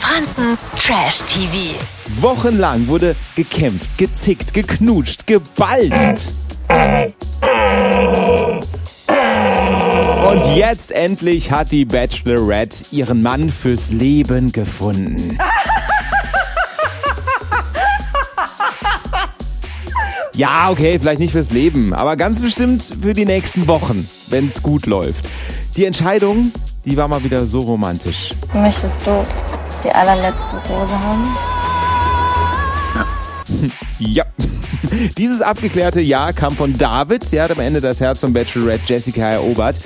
Franzens Trash TV. Wochenlang wurde gekämpft, gezickt, geknutscht, gebalzt. Und jetzt endlich hat die Bachelorette ihren Mann fürs Leben gefunden. Ja, okay, vielleicht nicht fürs Leben, aber ganz bestimmt für die nächsten Wochen, wenn es gut läuft. Die Entscheidung, die war mal wieder so romantisch. Möchtest du die allerletzte Rose haben? Ja. Dieses abgeklärte Ja kam von David. Der hat am Ende das Herz von Bachelorette Jessica erobert.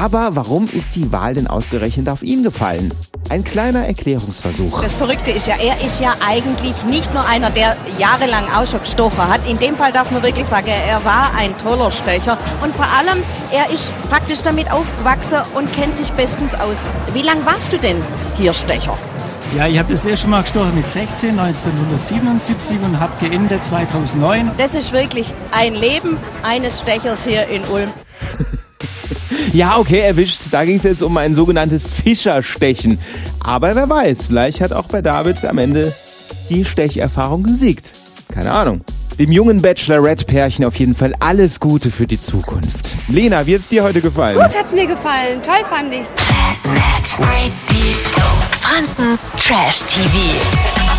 Aber warum ist die Wahl denn ausgerechnet auf ihn gefallen? Ein kleiner Erklärungsversuch. Das Verrückte ist ja, er ist ja eigentlich nicht nur einer, der jahrelang auch schon gestochen hat. In dem Fall darf man wirklich sagen, er war ein toller Stecher. Und vor allem, er ist praktisch damit aufgewachsen und kennt sich bestens aus. Wie lange warst du denn hier Stecher? Ja, ich habe das erste Mal gestochen mit 16, 1977 und habe geendet 2009. Das ist wirklich ein Leben eines Stechers hier in Ulm. Ja, okay, erwischt. Da ging es jetzt um ein sogenanntes Fischerstechen. Aber wer weiß, vielleicht hat auch bei David am Ende die Stecherfahrung gesiegt. Keine Ahnung. Dem jungen Bachelorette-Pärchen auf jeden Fall alles Gute für die Zukunft. Lena, wie hat's dir heute gefallen? Gut hat's mir gefallen. Toll fand ich's. Franzens Trash TV.